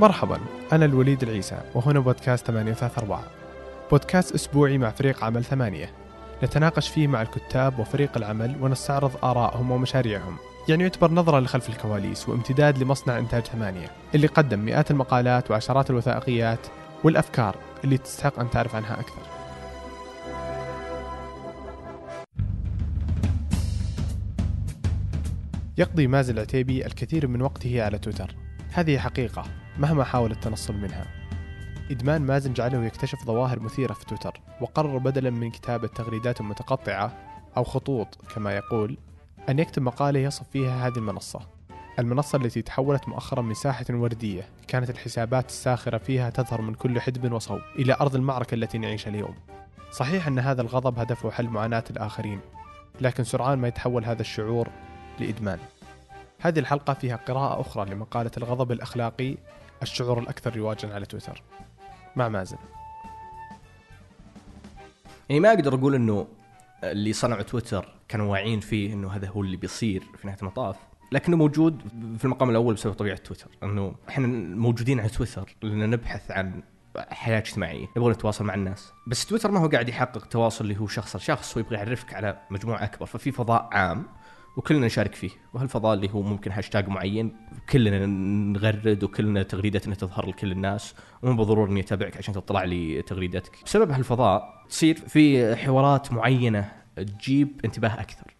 مرحبا أنا الوليد العيسى وهنا بودكاست 834 بودكاست أسبوعي مع فريق عمل ثمانية. نتناقش فيه مع الكتاب وفريق العمل ونستعرض آرائهم ومشاريعهم. يعني يعتبر نظرة لخلف الكواليس وامتداد لمصنع إنتاج ثمانية اللي قدم مئات المقالات وعشرات الوثائقيات والأفكار اللي تستحق أن تعرف عنها أكثر. يقضي مازن العتيبي الكثير من وقته على تويتر. هذه حقيقة مهما حاول التنصل منها. إدمان مازن جعله يكتشف ظواهر مثيرة في تويتر وقرر بدلا من كتابة تغريدات متقطعة أو خطوط كما يقول أن يكتب مقالة يصف فيها هذه المنصة. المنصة التي تحولت مؤخرا من ساحة وردية كانت الحسابات الساخرة فيها تظهر من كل حدب وصوب إلى أرض المعركة التي نعيشها اليوم. صحيح أن هذا الغضب هدفه حل معاناة الآخرين لكن سرعان ما يتحول هذا الشعور لإدمان. هذه الحلقة فيها قراءة أخرى لمقالة الغضب الأخلاقي الشعور الأكثر رواجا على تويتر. مع مازن. يعني ما أقدر أقول إنه اللي صنعوا تويتر كانوا واعيين فيه إنه هذا هو اللي بيصير في نهاية المطاف لكنه موجود في المقام الأول بسبب طبيعة تويتر إنه إحنا موجودين على تويتر لأن نبحث عن حياة اجتماعية نبغى نتواصل مع الناس. بس تويتر ما هو قاعد يحقق تواصل اللي هو شخص لشخص هو يبغى يعرفك على مجموعة أكبر ففي فضاء عام وكلنا نشارك فيه. وهالفضاء اللي هو ممكن هاشتاج معين كلنا نغرد وكلنا تغريداتنا تظهر لكل الناس ومو بالضرورة إني أتابعك عشان تطلع لي تغريداتك بسبب هالفضاء تصير في حوارات معينة تجيب انتباه أكثر.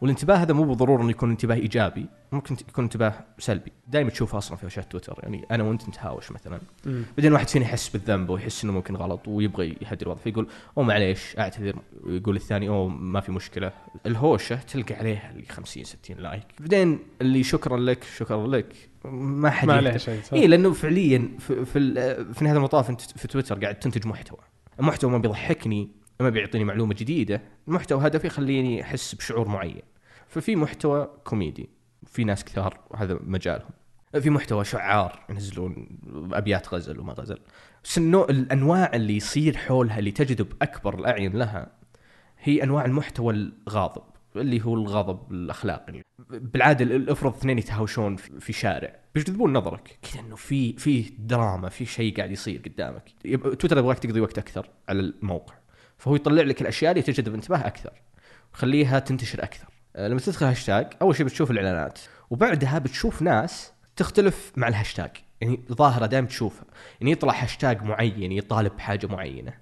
والانتباه هذا مو بالضرورة إنه يكون انتباه إيجابي ممكن يكون انتباه سلبي. دائما تشوفه أصلا في أشياء تويتر يعني أنا وأنت نتهاوش مثلا. بعدين واحد فينا يحس بالذنب ويحس إنه ممكن غلط ويبغى يهدي الوضع فيقول أوه معليش أعتذر. يقول الثاني أوه ما في مشكلة. الهوشة تلقى عليها اللي 50 60 like. بعدين اللي شكرا لك شكرا لك ما حد ما. عليه شيء؟ اي لأنه فعليا في في, في نهايه المطاف أنت في تويتر قاعد تنتج محتوى. المحتوى ما بيضحكني ما بيعطيني معلومة جديدة المحتوى هدف يخليني أحس بشعور معين. ففي محتوى كوميدي في ناس كثار هذا مجالهم. في محتوى شعار ينزلون أبيات غزل وما غزل. بس الأنواع اللي يصير حولها اللي تجذب أكبر الأعين لها هي أنواع المحتوى الغاضب اللي هو الغضب الأخلاقي. بالعادة ال- افرض اثنين يتهاوشون في شارع بيجذبون نظرك. كذا إنه في في دراما في شيء قاعد يصير قدامك. تويتر يبغاك تقضي وقت أكثر على الموقع. فهو يطلع لك الأشياء اللي تجذب انتباه أكثر ويخليها تنتشر أكثر. آه، لما تدخل هاشتاج أول شيء بتشوف الإعلانات وبعدها بتشوف ناس تختلف مع الهاشتاج. يعني ظاهرة دائما تشوفها. يعني يطلع هاشتاج معين يطالب بحاجة معينة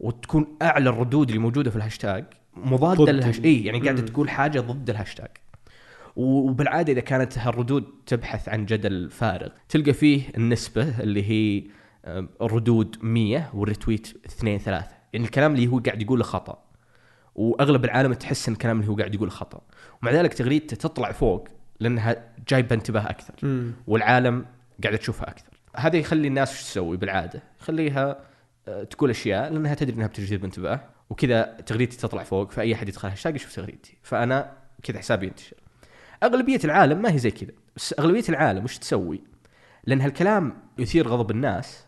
وتكون أعلى الردود اللي موجودة في الهاشتاج مضادة للهاشتاج إي يعني قاعدة. تقول حاجة ضد الهاشتاج. وبالعادة إذا كانت هالردود تبحث عن جدل فارغ تلقى فيه النسبة اللي هي آه، الردود 100 وال retweet 2 3 يعني الكلام اللي هو قاعد يقوله خطأ. وأغلب العالم تحس إن الكلام اللي هو قاعد يقوله خطأ. ومع ذلك تغريدته تطلع فوق لأنها جايبة انتباه أكثر. مم. والعالم قاعدة تشوفها أكثر. هذا يخلي الناس وش تسوي بالعادة؟ يخليها آه، تقول أشياء لأنها تدري إنها بتجذب انتباه. وكذا تغريدتي تطلع فوق فأي أحد يدخل هاشتاج يشوف تغريدتي. فأنا كذا حسابي ينتشر. أغلبية العالم ما هي زي كذا. بس أغلبية العالم وش تسوي؟ لأن هالكلام يثير غضب الناس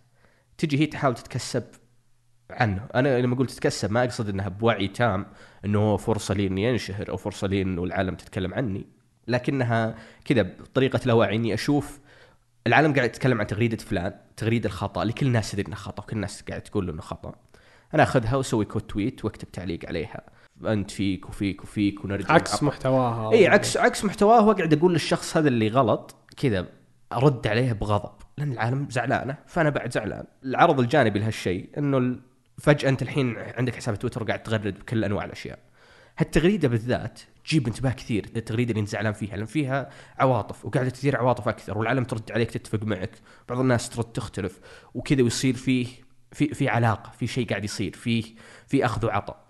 تجي هي تحاول تتكسب عنه. أنا لما أقول تتكسب ما أقصد إنها بوعي تام إنه فرصة لي إني أنشهر أو فرصة لي إنه العالم تتكلم عني. لكنها كذا بطريقة لا وعي إني أشوف العالم قاعد يتكلم عن تغريدة فلان تغريدة الخطأ اللي كل الناس تدري إنه خطأ وكل الناس قاعد تقول له إنه خطأ. أنا أخذها وأسوي كوت تويت وأكتب تعليق عليها. أنت فيك وفيك وفيك ونرجع عكس محتواها. إي عكس عكس محتواه وقاعد أقول للشخص هذا اللي غلط كذا أرد عليه بغضب. لأن العالم زعلانة فأنا بعد زعلان. العرض الجانبي لهالشيء إنه فجأة أنت الحين عندك حساب تويتر وقاعد تغرد بكل أنواع الأشياء. هالتغريدة بالذات تجيب انتباه كثير التغريده اللي انت زعلان فيها لأن فيها عواطف وقاعدة تثير عواطف أكثر والعالم ترد عليك تتفق معك بعض الناس ترد تختلف وكذا ويصير فيه في في علاقة في شيء قاعد يصير في في أخذ وعطاء.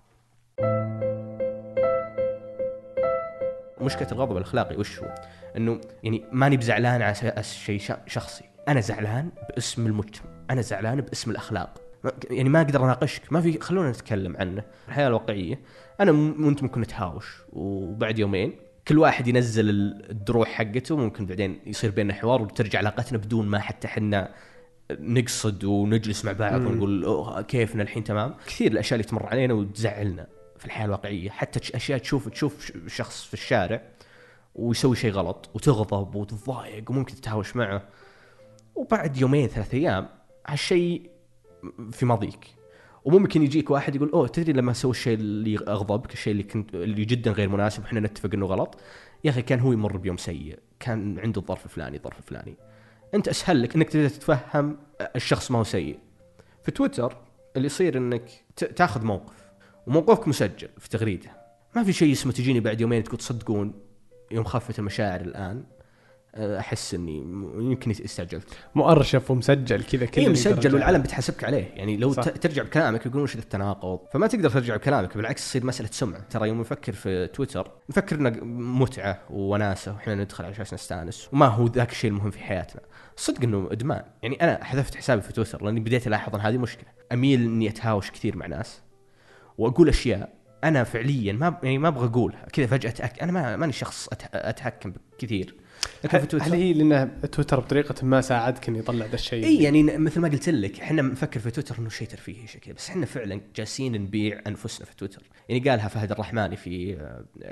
مشكلة الغضب الأخلاقي وش هو؟ إنه يعني ماني بزعلان على شيء شخصي، أنا زعلان باسم المجتمع، أنا زعلان باسم الأخلاق، يعني ما أقدر أناقشك، ما في خلونا نتكلم عنه، الحياة الواقعية، أنا وانت ممكن نتهاوش وبعد يومين كل واحد ينزل ال- الدروع حقته ممكن بعدين يصير بيننا حوار وترجع علاقتنا بدون ما حتى حنا نقصد ونجلس مع بعض مم. ونقول كيفنا الحين تمام؟ كثير الأشياء اللي تمر علينا وتزعلنا في الحياة الواقعية. حتى أشياء تشوف تشوف شخص في الشارع ويسوي شيء غلط وتغضب وتتضايق وممكن تتهاوش معه. وبعد يومين ثلاث أيام هالشيء في ماضيك. وممكن يجيك واحد يقول أوه تدري لما أسوي الشيء اللي اغضبك الشيء اللي كنت اللي جدا غير مناسب وحنا نتفق إنه غلط. يا أخي كان هو يمر بيوم سيء كان عنده الظرف الفلاني الظرف الفلاني. أنت أسهل لك إنك تبدأ تتفهم الشخص ما هو سيء. في تويتر اللي يصير إنك تاخذ موقف وموقفك مسجل في تغريدة. ما في شيء اسمه تجيني بعد يومين تقول تصدقون يوم خفت المشاعر الآن. أحس إني يمكن استعجلت. مؤرشف ومسجل كذا اي اللي مسجل والعالم بتحاسبك عليه. يعني لو صح. ترجع بكلامك يقولون وش التناقض؟ فما تقدر ترجع بكلامك بالعكس تصير مسألة سمعه ترى يوم نفكر في تويتر نفكر إنه متعة وناسة وإحنا ندخل على أساس نستأنس وما هو ذاك الشيء المهم في حياتنا. صدق إنه إدمان. يعني أنا حذفت حسابي في تويتر لأني بديت ألاحظ إن هذه مشكلة. أميل إني أتهاوش كثير مع ناس وأقول أشياء أنا فعليا ما يعني ما أبغى اقولها كذا فجأة أتأك... أنا ما ماني شخص. أتحكم كثير لكن في هل تويتر هل هي لأن تويتر بطريقة ما ساعدك ان يطلع ذا الشيء إي يعني مثل ما قلت لك إحنا نفكر في تويتر إنه شيء ترفيهي شيء كذا بس إحنا فعلا جالسين نبيع أنفسنا في تويتر يعني قالها فهد الرحماني في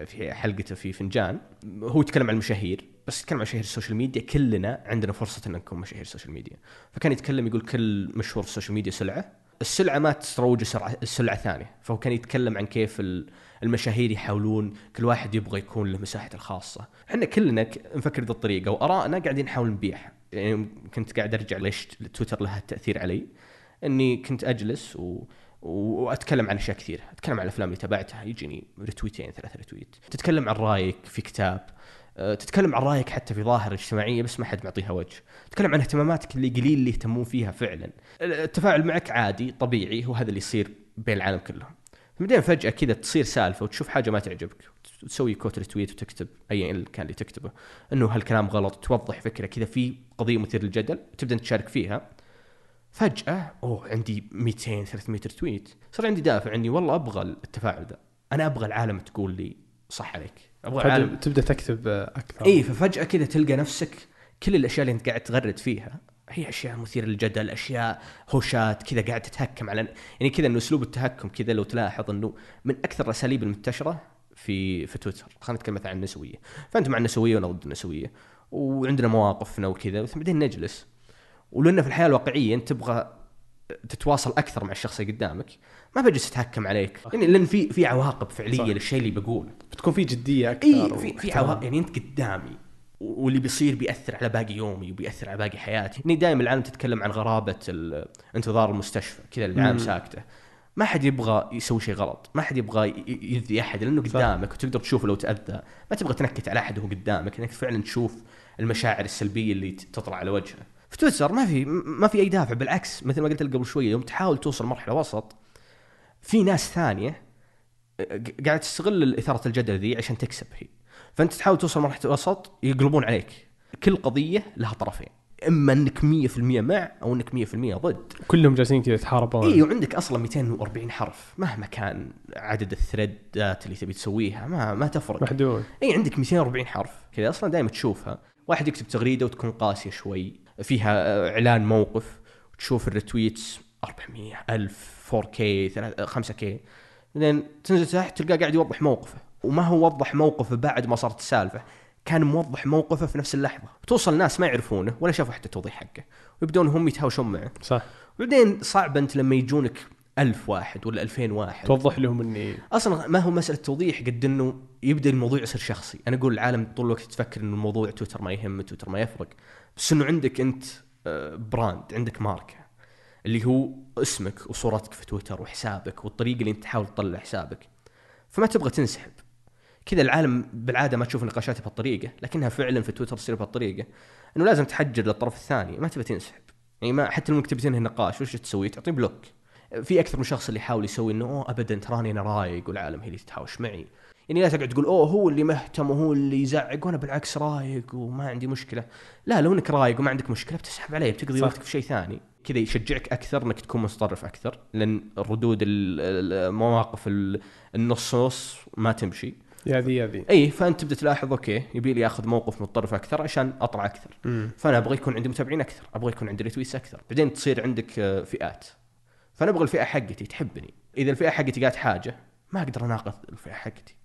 في حلقته في فنجان هو يتكلم عن المشاهير بس يتكلم عن مشاهير ال social media كلنا عندنا فرصة ان نكون مشاهير ال social media فكان يتكلم يقول كل مشهور في ال social media سلعة السلعة ما تروج لسلعة ثانية. فهو كان يتكلم عن كيف ال- المشاهير يحاولون كل واحد يبغى يكون له مساحته الخاصة. إحنا كلنا نفكر بهذه الطريقة وآرائنا قاعدين نحاول نبيعها. يعني كنت قاعد أرجع ليش تويتر لها تاثير علي؟ إني كنت أجلس و... وأتكلم عن أشياء كثيرة، أتكلم عن الأفلام اللي تابعتها يجيني retweet ين ثلاث retweet، تتكلم عن رأيك في كتاب، تتكلم عن رأيك حتى في ظاهرة اجتماعية بس ما حد معطيها وجه، تتكلم عن اهتماماتك اللي قليل اللي يهتمون فيها فعلا. التفاعل معك عادي طبيعي هو هذا اللي يصير بين العالم كلهم. بعدين فجأة كذا تصير سالفة وتشوف حاجة ما تعجبك. تسوي quote retweet وتكتب ايا كان اللي تكتبه. إنه هالكلام غلط توضح فكرة كذا في قضية مثيرة للجدل تبدأ تشارك فيها. فجأة أوه عندي 200 300 retweet صار عندي دافع اني والله أبغى التفاعل ذا أنا أبغى العالم تقول لي صح عليك. أبغى العالم تبدأ تكتب أكثر. اي ففجأة كذا تلقى نفسك كل الأشياء اللي أنت قاعد تغرد فيها هي أشياء مثيرة للجدل أشياء هوشات كذا قاعد تتهكم على يعني كذا إنه أسلوب التهكم كذا لو تلاحظ إنه من أكثر الأساليب المنتشرة في في تويتر. خلينا نتكلم مثلا عن النسوية. فانت مع النسوية وأنا ضد النسوية؟ وعندنا مواقفنا وكذا بعدين نجلس. ولأنه في الحياة الواقعية أنت تبغى تتواصل أكثر مع الشخص اللي قدامك ما بجلس أتهكم عليك. يعني لأن في في عواقب فعلية صح. للشيء اللي بقوله. بتكون في جدية أكثر إي في في. عواقب. يعني أنت قدامي واللي بيصير بيأثر على باقي يومي وبيأثر على باقي حياتي. يعني دائما العالم تتكلم عن غرابة انتظار المستشفى كذا العالم. ساكتة. ما حد يبغى يسوي شيء غلط. ما حد يبغى يؤذي أحد لأنه. قدامك وتقدر تشوفه لو تأذى. ما تبغى تنكت على أحد وهو قدامك إنك فعلا تشوف المشاعر السلبية اللي تطلع على وجهه. في تويتر ما في ما في أي دافع بالعكس مثل ما قلت لك قبل شوية يوم تحاول توصل مرحلة وسط في ناس ثانية قاعدة تستغل إثارة الجدل ذي عشان تكسب هي. فأنت تحاول توصل مرحلة وسط يقلبون عليك. كل قضية لها طرفين. إما إنك 100% مع أو إنك 100% ضد. كلهم جالسين كذا يتحاربون. إي وعندك أصلا 240 حرف. مهما كان عدد الثريدات اللي تبي تسويها ما ما تفرق. محدود. إي عندك 240 حرف. كذا أصلا دائما تشوفها. واحد يكتب تغريدة وتكون قاسية شوي. فيها آه، إعلان موقف وتشوف الريتويتس 400 1000 4K 5K بعدين تنزل تحت تلقاه قاعد يوضح موقفه. وما هو وضح موقفه بعد ما صارت السالفة كان موضح موقفه في نفس اللحظة. توصل ناس ما يعرفونه ولا شافوا حتى التوضيح حقه. ويبدون هم يتهاوشون معه. صح. بعدين صعب أنت لما يجونك ألف واحد ولا ألفين واحد. توضح لهم إني أصلا ما هو مسألة توضيح قد إنه يبدأ الموضوع يصير شخصي. أنا أقول العالم طول الوقت تفكر إنه الموضوع تويتر ما يهم تويتر ما يفرق. بس انه عندك انت آه، brand عندك ماركة؟ اللي هو اسمك وصورتك في تويتر وحسابك والطريقة اللي انت تحاول تطلع حسابك. فما تبغى تنسحب. كذا العالم بالعادة ما تشوف نقاشات بهالطريقة لكنها فعلا في تويتر تصير بهالطريقة. إنه لازم تحجر للطرف الثاني ما تبغى تنسحب. يعني ما حتى لو انك تبي تنهي النقاش وش تسوي؟ تعطيه block. في أكثر من شخص اللي يحاول يسوي إنه أوه ابدا تراني أنا رايق والعالم هي اللي تتهاوش معي. يعني لا تقعد تقول أوه هو اللي مهتم وهو اللي يزعق. وأنا بالعكس رايق وما عندي مشكلة. لا لو إنك رايق وما عندك مشكلة بتسحب عليه بتقضي. وقتك في شيء ثاني. كذا يشجعك أكثر إنك تكون متطرف أكثر لأن ال- المواقف ال- النص نص ما تمشي. يا ذي يا ذي اي فأنت تبدأ تلاحظ okay يبي لي أخذ موقف متطرف أكثر عشان أطلع أكثر. مم. فأنا أبغى يكون عندي متابعين أكثر أبغى يكون عندي retweets أكثر. بعدين تصير عندك آه، فئات. فأنا أبغى الفئة حقتي تحبني. إذا الفئة حقتي قالت حاجة ما أقدر أناقض الفئة حقتي.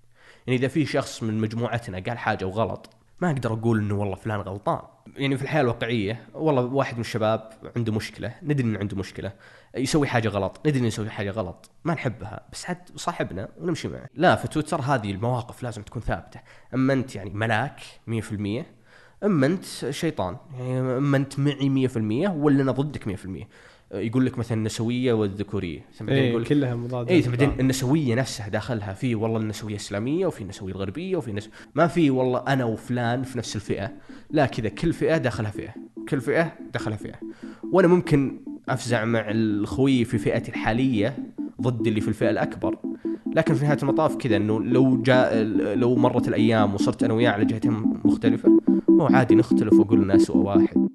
يعني إذا في شخص من مجموعتنا قال حاجة وغلط ما أقدر أقول إنه والله فلان غلطان. يعني في الحياة الواقعية والله واحد من الشباب عنده مشكلة ندري إنه عنده مشكلة يسوي حاجة غلط ندري إنه يسوي حاجة غلط ما نحبها بس عاد صاحبنا ونمشي معه. لا في تويتر هذه المواقف لازم تكون ثابتة. أما أنت يعني ملاك 100% أما أنت شيطان يعني أما أنت معي 100% ولا أنا ضدك 100% يقول لك مثلا النسوية والذكورية. ثم بعدين اي يقول كلها مضادة اي ثم بعدين النسوية نفسها داخلها في والله النسوية الاسلاميه وفي النسوية الغربية وفي نس... ما في والله أنا وفلان في نفس الفئة. لا كذا كل فئة داخلها فئة. كل فئة داخلها فئة. وأنا ممكن أفزع مع الخوي في فئتي الحالية ضد اللي في الفئة الأكبر. لكن في نهاية المطاف كذا إنه لو جاء لو مرت الأيام وصرت أنا وياه على جهتين مختلفة هو عادي نختلف وأقول الناس واحد.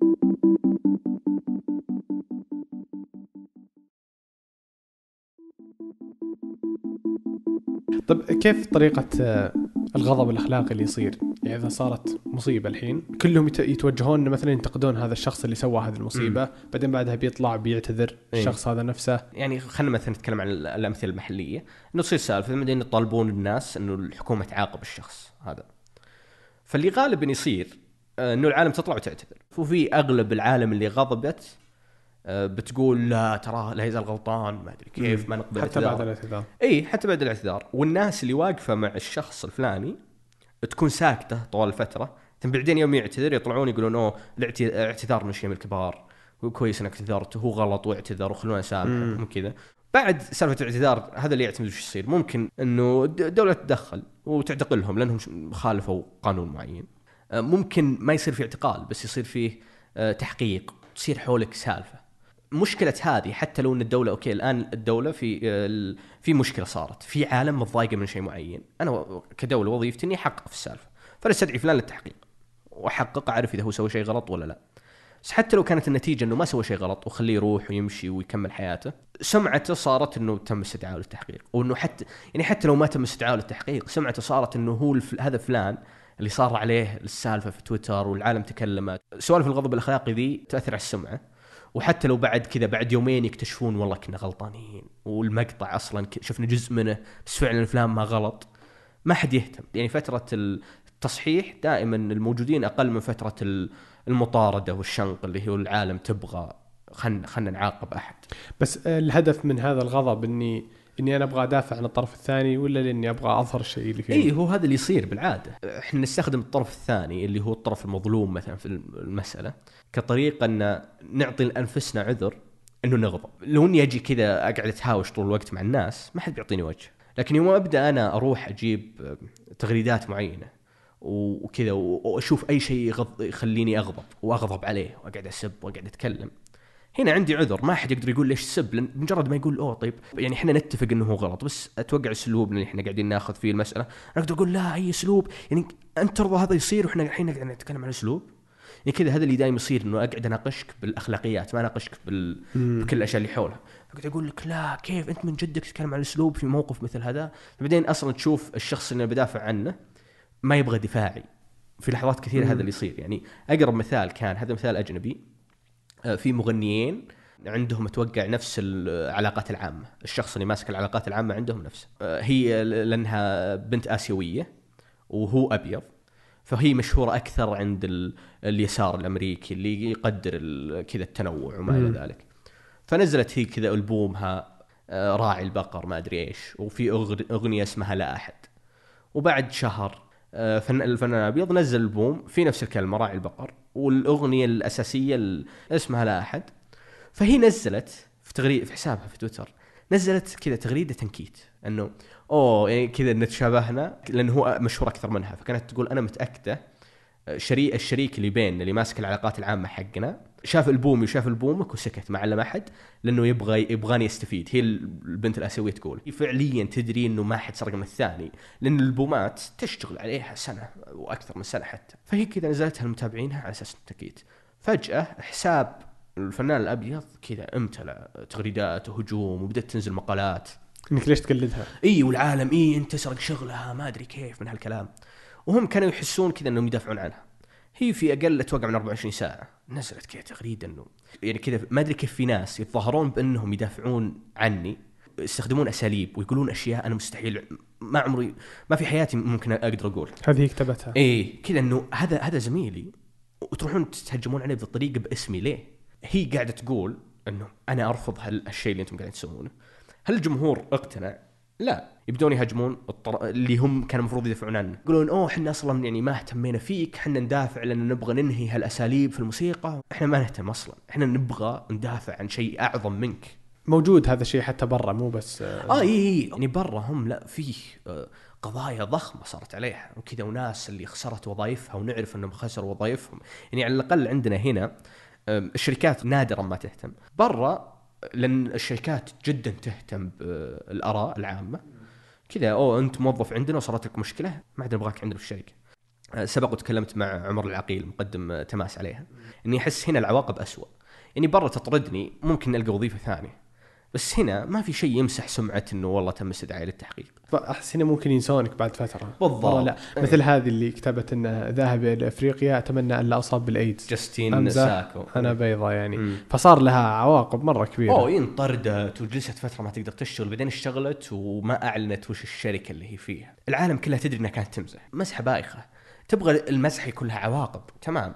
طيب كيف طريقة آه، الغضب الأخلاقي اللي يصير؟ يعني إذا صارت مصيبة الحين كلهم يت- يتوجهون مثلا ينتقدون هذا الشخص اللي سوى هذه المصيبة بعدين بعدها بيطلع بيعتذر إيه. الشخص هذا نفسه. يعني خلينا مثلا نتكلم عن الأمثلة المحلية. إنه تصير سالفة بعدين يطالبون الناس إنه الحكومة تعاقب الشخص هذا. فاللي غالبا يصير آه، إنه العالم تطلع وتعتذر. وفي أغلب العالم اللي غضبت بتقول لا ترى لا يزال غلطان ما أدري كيف ما نقبل حتى بعد. الاعتذار. إي حتى بعد الاعتذار. والناس اللي واقفة مع الشخص الفلاني تكون ساكتة طوال الفترة ثم بعدين يوم يعتذر يطلعون يقولون أوه الاعت- الاعتذار من شيء من الكبار. كويس إنك اعتذرت هو غلط واعتذر وخلونا نسامحه كذا بعد سالفة الاعتذار هذا اللي يعتمد وش يصير؟ ممكن إنه الدولة تتدخل وتعتقلهم لأنهم خالفوا قانون معين. آه، ممكن ما يصير في اعتقال بس يصير فيه آه، تحقيق تصير حولك سالفة. مشكلة هذه حتى لو إن الدولة أوكي الآن الدولة في ال- في مشكلة صارت، في عالم متضايقة من شيء معين، أنا كدولة وظيفتي إني أحقق في السالفة، فأنا أستدعي فلان للتحقيق وأحقق أعرف إذا هو سوى شيء غلط ولا لا. بس حتى لو كانت النتيجة إنه ما سوى شيء غلط وخليه يروح ويمشي ويكمل حياته، سمعته صارت إنه تم استدعائه للتحقيق، وإنه حتى يعني حتى لو ما تم استدعائه للتحقيق، سمعته صارت إنه هو الف... هذا فلان اللي صار عليه السالفة في تويتر والعالم تكلمت، سوالف الغضب الأخلاقي ذي تأثر على السمعة. وحتى لو بعد كذا بعد يومين يكتشفون والله كنا غلطانين. والمقطع أصلا شفنا جزء منه بس فعلا الفلان ما غلط. ما حد يهتم. يعني فترة التصحيح دائما الموجودين أقل من فترة ال- المطاردة والشنق اللي هو العالم تبغى خلنا خلنا نعاقب أحد. بس آه، الهدف من هذا الغضب إني إني أنا أبغى أدافع عن الطرف الثاني ولا لأني أبغى أظهر الشيء اللي فيه؟ اي هو هذا اللي يصير بالعادة. إحنا نستخدم الطرف الثاني اللي هو الطرف المظلوم مثلا في المسألة كطريقة إن نعطي لأنفسنا عذر إنه نغضب. لو إني أجي كذا أقعد أتهاوش طول الوقت مع الناس ما حد بيعطيني وجه. لكن يوم أبدأ أنا أروح أجيب تغريدات معينة وكذا وأشوف أي شيء يخليني أغضب وأغضب عليه وأقعد أسب وأقعد أتكلم هنا عندي عذر ما حد يقدر يقول ليش تسب لأن مجرد ما يقول أوه طيب يعني إحنا نتفق إنه هو غلط بس أتوقع أسلوبنا اللي إحنا قاعدين ناخذ فيه المسألة أنا أقدر أقول لا أي أسلوب يعني أنت ترضى هذا يصير وإحنا الحين قاعدين نتكلم عن أسلوب؟ يعني كذا هذا اللي دائما يصير إنه أقعد أناقشك بالأخلاقيات ما أناقشك بال... بكل الأشياء اللي حولها. فقعد أقول لك لا كيف أنت من جدك تتكلم عن الاسلوب في موقف مثل هذا؟ بعدين أصلا تشوف الشخص اللي بدافع عنه ما يبغى دفاعي في لحظات كثيرة هذا اللي يصير يعني أقرب مثال كان هذا مثال أجنبي. في مغنيين عندهم أتوقع نفس العلاقات العامة، الشخص اللي ماسك العلاقات العامة عندهم نفسه. آه، هي لأنها بنت آسيوية وهو أبيض فهي مشهورة أكثر عند ال- اليسار الأمريكي اللي يقدر ال- كذا التنوع وما إلى. ذلك. فنزلت هي كذا ألبومها آه، راعي البقر ما أدري إيش وفي أغنية اسمها لا أحد. وبعد شهر آه، فن الفنان الأبيض نزل ألبوم في نفس الكلمة راعي البقر والأغنية الأساسية ال- اسمها لا أحد. فهي نزلت في تغريده في حسابها في تويتر نزلت كذا تغريدة تنكيت إنه أوه يعني كذا نتشابهنا لأنه هو مشهور أكثر منها فكانت تقول أنا متأكدة شريك الشريك اللي بيننا اللي ماسك العلاقات العامة حقنا شاف البومي وشاف البومك وسكت ما علم أحد لأنه يبغى يبغاني يستفيد. هي البنت الاسيويه تقول. هي فعليا تدري إنه ما حد سرق من الثاني لأن البومات تشتغل عليها سنة وأكثر من سنة حتى. فهي كذا نزلتها لمتابعينها على أساس التكيت فجأة حساب الفنان الأبيض كذا امتلأ تغريدات وهجوم وبدأت تنزل مقالات. إنك ليش تقلدها؟ إي والعالم إي أنت تسرق شغلها ما أدري كيف من هالكلام. وهم كانوا يحسون كذا إنهم يدافعون عنها. هي في أقل أتوقع من 24 ساعة نزلت كذا تغريدة إنه يعني كذا ما أدري كيف في ناس يتظاهرون بأنهم يدافعون عني يستخدمون أساليب ويقولون أشياء أنا مستحيل ما عمري ما في حياتي ممكن أقدر أقول هذه كتبتها إيه كذا إنه هذا هذا زميلي وتروحون تتهجمون عليه بالطريقة باسمي ليه؟ هي قاعدة تقول إنه أنا أرفض هالشيء اللي أنتم قاعدين تسوونه. هل الجمهور اقتنع؟ لا. يبدون يهاجمون الطر... اللي هم كانوا المفروض يدافعون عنه. يقولون أوه إحنا أصلا يعني ما اهتمينا فيك إحنا ندافع لأن نبغى ننهي هالأساليب في الموسيقى. إحنا ما نهتم أصلا. إحنا نبغى ندافع عن شيء أعظم منك. موجود هذا الشيء حتى برا مو بس آه. إي إي يعني برا هم لا فيه آه، قضايا ضخمة صارت عليها. وكذا وناس اللي خسرت وظائفها ونعرف إنهم خسروا وظائفهم يعني على الأقل عندنا هنا آه، الشركات نادرا ما تهتم. برا لأن الشركات جدا تهتم بالآراء العامة. كذا أوه أنت موظف عندنا وصارت لك مشكلة ما عاد نبغاك عندنا في الشركة. سبق وتكلمت مع عمر العقيل مقدم تماس عليها. إني أحس هنا العواقب أسوأ. يعني برا تطردني ممكن نلقى وظيفة ثانية. بس هنا ما في شيء يمسح سمعة إنه والله تم استدعاء للتحقيق. احس هنا ممكن ينسونك بعد فترة. بالضبط. لا. مثل هذه اللي كتبت انه ذاهب إلى إفريقيا أتمنى أن لا أصاب بالايدز جاستين ساكو. أنا بيضة يعني. مم. فصار لها عواقب مرة كبيرة. أوه انطردت وجلست فترة ما تقدر تشتغل بعدين اشتغلت وما أعلنت وش الشركة اللي هي فيها. العالم كلها تدري إنها كانت تمزح. مزحة بايخة. تبغى المزح يكون لها عواقب. تمام.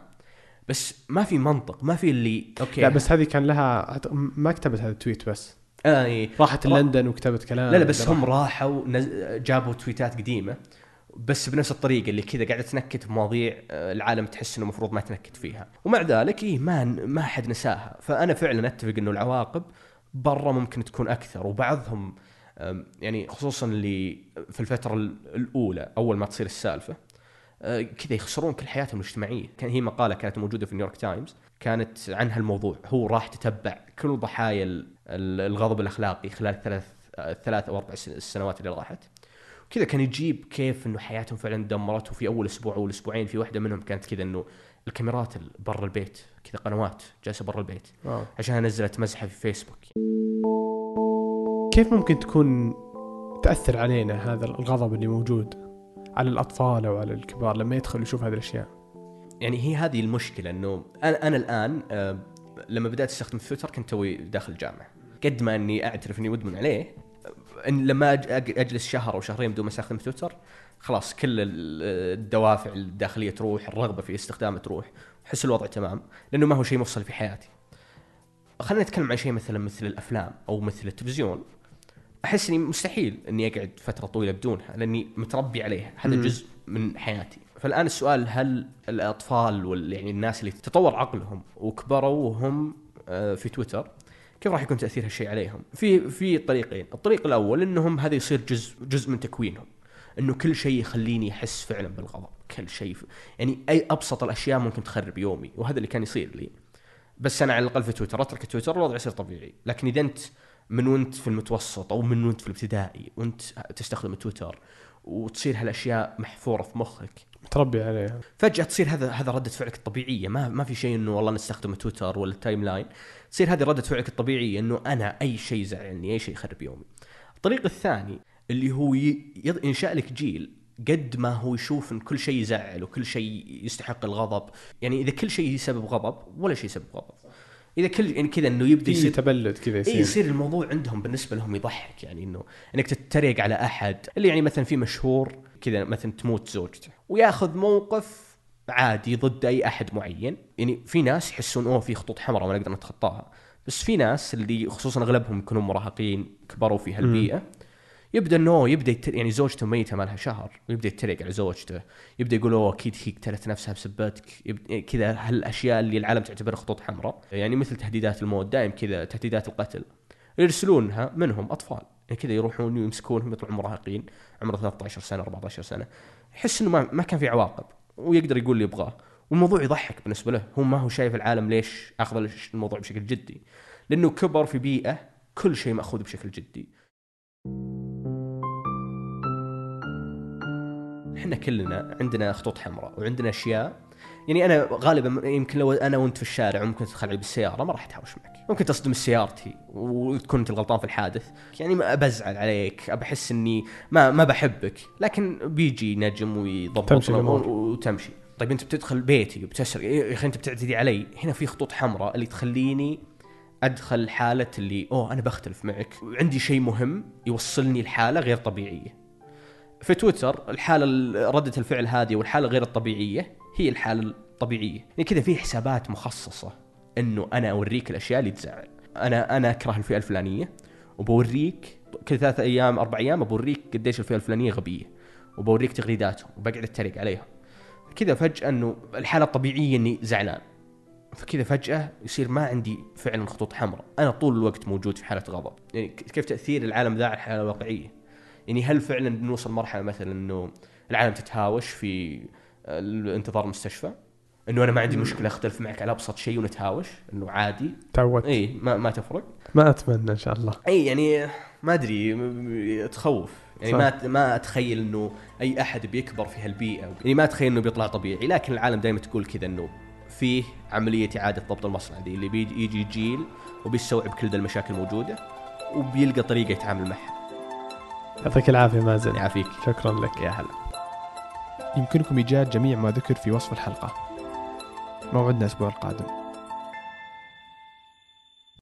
بس ما في منطق ما في اللي okay. لا بس هذه كان لها ما كتبت هذا ال tweet بس. آه إيه. راحت لندن وكتبت كلام. لا لا بس هم راحوا نز... جابوا تويتات قديمة بس بنفس الطريقة اللي كذا قاعدة تنكت في مواضيع آه، العالم تحس إنه المفروض ما تنكت فيها. ومع ذلك إيه ما ما حد نساها. فأنا فعلا أتفق إنه العواقب برا ممكن تكون أكثر. وبعضهم يعني خصوصا اللي في الفترة الأولى أول ما تصير السالفة آه، كذا يخسرون كل حياتهم الاجتماعية. كان هي مقالة كانت موجودة في نيويورك تايمز. كانت عن هالموضوع هو راح تتبع كل ضحايا الغضب الأخلاقي خلال ثلاث ثلاث أو أربع سنوات اللي راحت. كذا كان يجيب كيف إنه حياتهم فعلا دمرت وفي أول أسبوع أو أسبوعين في واحدة منهم كانت كذا إنه الكاميرات برا البيت كذا قنوات جالسة برا البيت أوه. عشان نزلت مزحة في فيسبوك. كيف ممكن تكون تأثر علينا هذا الغضب اللي موجود على الأطفال أو على الكبار لما يدخل يشوف هذه الأشياء؟ يعني هي هذه المشكلة إنه أنا أنا الآن آه، لما بدأت أستخدم تويتر كنت توي داخل الجامعة. قد ما إني أعترف إني مدمن عليه إن لما أجلس شهر أو شهرين بدون ما أستخدم تويتر خلاص كل الدوافع الداخلية تروح الرغبة في استخدامه تروح احس الوضع تمام لأنه ما هو شيء مفصل في حياتي. خلينا نتكلم عن شيء مثلا مثل الأفلام أو مثل التلفزيون. أحس إني مستحيل إني أقعد فترة طويلة بدونها لأني متربي عليها. هذا جزء من حياتي. فالآن السؤال هل الأطفال وال يعني الناس اللي تطور عقلهم وكبروا وهم آه، في تويتر كيف راح يكون تأثير هالشيء عليهم؟ في في طريقين، الطريق الأول إنهم هذا يصير جزء جزء من تكوينهم. إنه كل شيء يخليني أحس فعلا بالغضب، كل شيء يعني أي أبسط الأشياء ممكن تخرب يومي، وهذا اللي كان يصير لي. بس أنا على الأقل في تويتر أترك تويتر الوضع يصير طبيعي، لكن إذا أنت من وأنت في المتوسط أو من وأنت في الابتدائي وأنت تستخدم تويتر وتصير هالأشياء محفورة في مخك متربي عليها فجأة تصير هذا هذا ردة فعلك الطبيعية. ما ما في شيء إنه والله نستخدم تويتر ولا ال timeline تصير هذه ردة فعلك الطبيعية إنه أنا أي شيء يزعلني أي شيء يخرب يومي. الطريق الثاني اللي هو ينشأ لك جيل قد ما هو يشوف إن كل شيء يزعل وكل شيء يستحق الغضب. يعني إذا كل شيء يسبب غضب ولا شيء يسبب غضب. إذا كل يعني كذا إنه يبدأ يصير تبلد كذا يصير. يصير الموضوع عندهم بالنسبة لهم يضحك. يعني إنه إنك تتريق على أحد. اللي يعني مثلا في مشهور كذا مثلا تموت زوجته. وياخذ موقف عادي ضد أي أحد معين. يعني في ناس يحسون أوه في خطوط حمراء ما نقدر نتخطاها. بس في ناس اللي خصوصا أغلبهم يكونون مراهقين كبروا في هالبيئة. يبدأ إنه يبدأ يتر... يعني زوجته ميتة ما لها شهر. ويبدا يتريق على زوجته. يبدأ يقول أوه أكيد هي قتلت نفسها بسبتك. يبدأ كذا هالأشياء اللي العالم تعتبرها خطوط حمراء. يعني مثل تهديدات الموت دائم كذا تهديدات القتل. يرسلونها منهم أطفال. يعني كذا يروحون يمسكونهم يطلعون مراهقين عمره 13 سنة 14 سنة. يحس إنه ما, ما كان في عواقب ويقدر يقول اللي يبغاه. والموضوع يضحك بالنسبة له. هو ما هو شايف العالم ليش أخذ الموضوع بشكل جدي. لأنه كبر في بيئة كل شيء مأخوذ بشكل جدي. إحنا كلنا عندنا خطوط حمراء وعندنا أشياء يعني أنا غالبا يمكن لو أنا وأنت في الشارع وممكن تدخل علي بالسيارة ما راح اتهاوش معك. ممكن تصدم سيارتي وتكون أنت الغلطان في الحادث. يعني ما بزعل عليك بحس إني ما ما بحبك. لكن بيجي نجم ويضبط وتمشي. طيب أنت بتدخل بيتي وبتسرق. يا أخي أنت بتعتدي علي. هنا في خطوط حمراء اللي تخليني أدخل حالة اللي أوه أنا بختلف معك. وعندي شيء مهم يوصلني لحالة غير طبيعية. في تويتر الحالة ال- ردة الفعل هذه والحالة غير الطبيعية هي الحالة الطبيعية. يعني كذا في حسابات مخصصة إنه أنا أوريك الأشياء اللي تزعل. أنا أنا أكره الفئة الفلانية وبوريك كل ثلاث أيام أربع أيام بوريك قديش الفئة الفلانية غبية وبوريك تغريداتهم وبقعد أتريق عليهم. كذا فجأة إنه الحالة الطبيعية إني زعلان. فكذا فجأة يصير ما عندي فعلا خطوط حمراء، أنا طول الوقت موجود في حالة غضب، يعني كيف تأثير العالم ذا على الحالة الواقعية؟ يعني هل فعلا بنوصل مرحلة مثلا إنه العالم تتهاوش في انتظار المستشفى؟ إنه أنا ما عندي مشكلة أختلف معك على أبسط شيء ونتهاوش، إنه عادي، تعودت. إي ما ما تفرق، ما أتمنى إن شاء الله. اي يعني ما أدري تخوف. يعني صح. ما ما أتخيل إنه أي أحد بيكبر في هالبيئة. يعني ما أتخيل إنه بيطلع طبيعي لكن العالم دائما تقول كذا إنه فيه عملية إعادة ضبط المصنع دي اللي بيجي يجي جيل وبيستوعب كل ذا المشاكل الموجودة وبيلقى طريقة يتعامل معها. يعطيك العافية مازن. يعافيك. شكرا لك. يا هلا. يمكنكم إيجاد جميع ما ذكر في وصف الحلقة. موعدنا الأسبوع القادم.